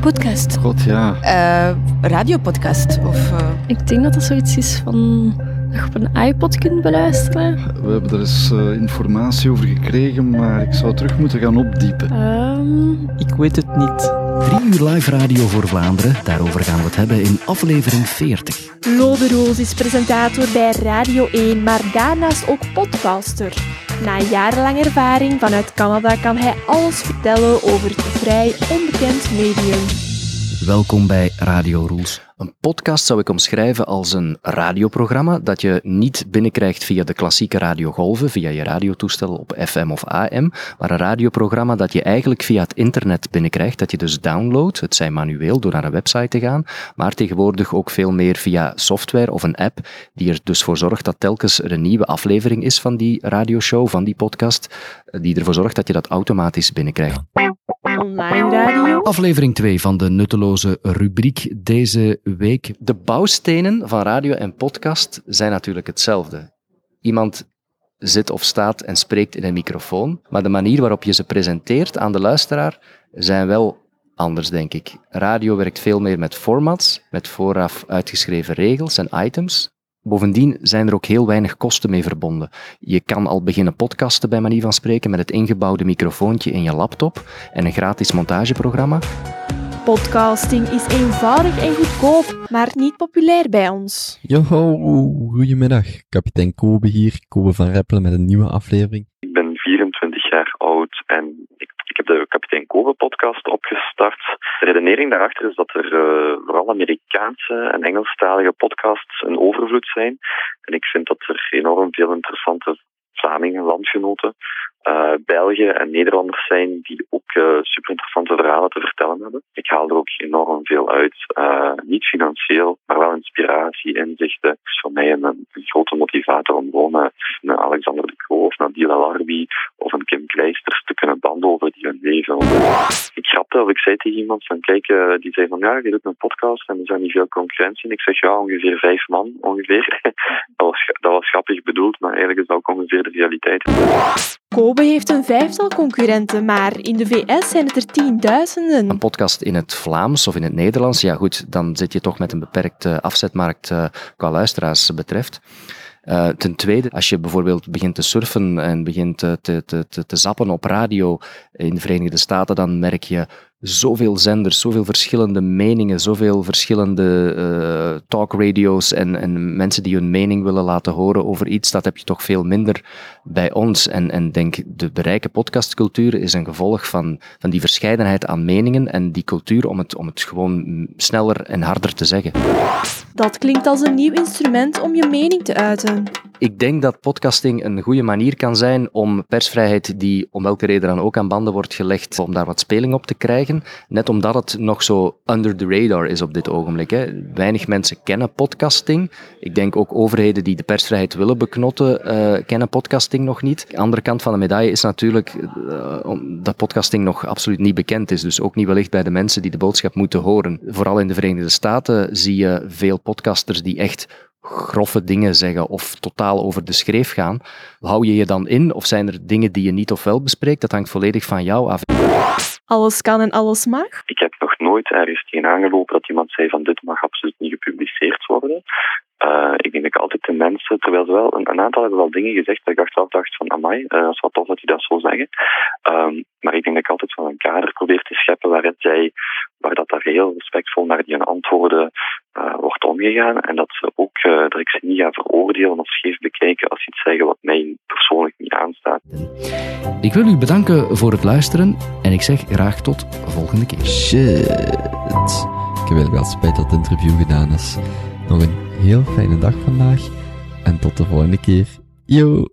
podcast. God, ja. Uh, radiopodcast. Of, uh... Ik denk dat dat zoiets is van je op een iPod kunt beluisteren. We hebben er eens uh, informatie over gekregen, maar ik zou terug moeten gaan opdiepen. Um... Ik weet het niet. Drie uur live radio voor Vlaanderen, daarover gaan we het hebben in aflevering 40. Lode Roos is presentator bij Radio 1, maar daarnaast ook podcaster. Na jarenlang ervaring vanuit Canada kan hij alles vertellen over het vrij onbekend medium. Welkom bij Radio Rules. Een podcast zou ik omschrijven als een radioprogramma dat je niet binnenkrijgt via de klassieke radiogolven, via je radiotoestel op FM of AM, maar een radioprogramma dat je eigenlijk via het internet binnenkrijgt, dat je dus downloadt, het zij manueel door naar een website te gaan, maar tegenwoordig ook veel meer via software of een app die er dus voor zorgt dat telkens er een nieuwe aflevering is van die radioshow, van die podcast, die ervoor zorgt dat je dat automatisch binnenkrijgt. Online radio. Aflevering 2 van de nutteloze rubriek deze week. De bouwstenen van radio en podcast zijn natuurlijk hetzelfde. Iemand zit of staat en spreekt in een microfoon, maar de manier waarop je ze presenteert aan de luisteraar zijn wel anders, denk ik. Radio werkt veel meer met formats, met vooraf uitgeschreven regels en items. Bovendien zijn er ook heel weinig kosten mee verbonden. Je kan al beginnen podcasten bij manier van spreken met het ingebouwde microfoontje in je laptop en een gratis montageprogramma. Podcasting is eenvoudig en goedkoop, maar niet populair bij ons. Yo, goedemiddag. Kapitein Kobe hier, Kobe van Reppelen met een nieuwe aflevering. Ik ben 24 jaar oud en ik, ik heb de Kapitein Kobe podcast opgestart. De redenering daarachter is dat er uh, vooral Amerikaanse en Engelstalige podcasts een overvloed zijn. En ik vind dat er enorm veel interessante Vlamingen, landgenoten, uh, Belgen en Nederlanders zijn die ook uh, super interessante verhalen te vertellen hebben. Ik haal er ook enorm veel uit. Niet financieel, maar wel inspiratie, Of ik zei tegen iemand van kijk, die zei van ja, je doet een podcast en er zijn niet veel concurrentie. En ik zeg ja, ongeveer vijf man ongeveer. dat, was, dat was grappig bedoeld, maar eigenlijk is dat ook ongeveer de realiteit. Kobe heeft een vijftal concurrenten, maar in de VS zijn het er tienduizenden. Een podcast in het Vlaams of in het Nederlands, ja goed, dan zit je toch met een beperkte afzetmarkt uh, qua luisteraars betreft. Uh, ten tweede, als je bijvoorbeeld begint te surfen en begint te, te, te, te zappen op radio in de Verenigde Staten, dan merk je zoveel zenders, zoveel verschillende meningen, zoveel verschillende uh, talkradio's en, en mensen die hun mening willen laten horen over iets, dat heb je toch veel minder bij ons. En, en denk, de bereiken podcastcultuur is een gevolg van, van die verscheidenheid aan meningen en die cultuur om het, om het gewoon sneller en harder te zeggen. Dat klinkt als een nieuw instrument om je mening te uiten. Ik denk dat podcasting een goede manier kan zijn om persvrijheid, die om welke reden dan ook aan banden wordt gelegd, om daar wat speling op te krijgen. Net omdat het nog zo under the radar is op dit ogenblik. Hè. Weinig mensen kennen podcasting. Ik denk ook overheden die de persvrijheid willen beknotten, uh, kennen podcasting nog niet. De andere kant van de medaille is natuurlijk uh, dat podcasting nog absoluut niet bekend is. Dus ook niet wellicht bij de mensen die de boodschap moeten horen. Vooral in de Verenigde Staten zie je veel podcasters die echt grove dingen zeggen of totaal over de schreef gaan. Hou je je dan in of zijn er dingen die je niet of wel bespreekt? Dat hangt volledig van jou af. Alles kan en alles mag? Ik heb nog nooit ergens tegen aangelopen dat iemand zei van dit mag absoluut niet gepubliceerd worden. Uh, ik denk dat ik altijd de mensen, terwijl ze wel, een, een, aantal hebben wel dingen gezegd dat ik achteraf dacht van amai, uh, dat is wat tof dat die dat zo zeggen. Um, maar ik denk dat ik altijd wel een kader probeer te scheppen waarin zij, waar dat daar heel respectvol naar die antwoorden uh, wordt omgegaan. En dat ze ook, dat ik ze niet ga veroordelen of scheef bekijken als ze iets zeggen wat mij persoonlijk niet aanstaat. Ik wil u bedanken voor het luisteren en ik zeg graag tot volgende keer. Shit. Ik heb eigenlijk wel spijt dat het interview gedaan is. Nog een heel fijne dag vandaag en tot de volgende keer. Yo!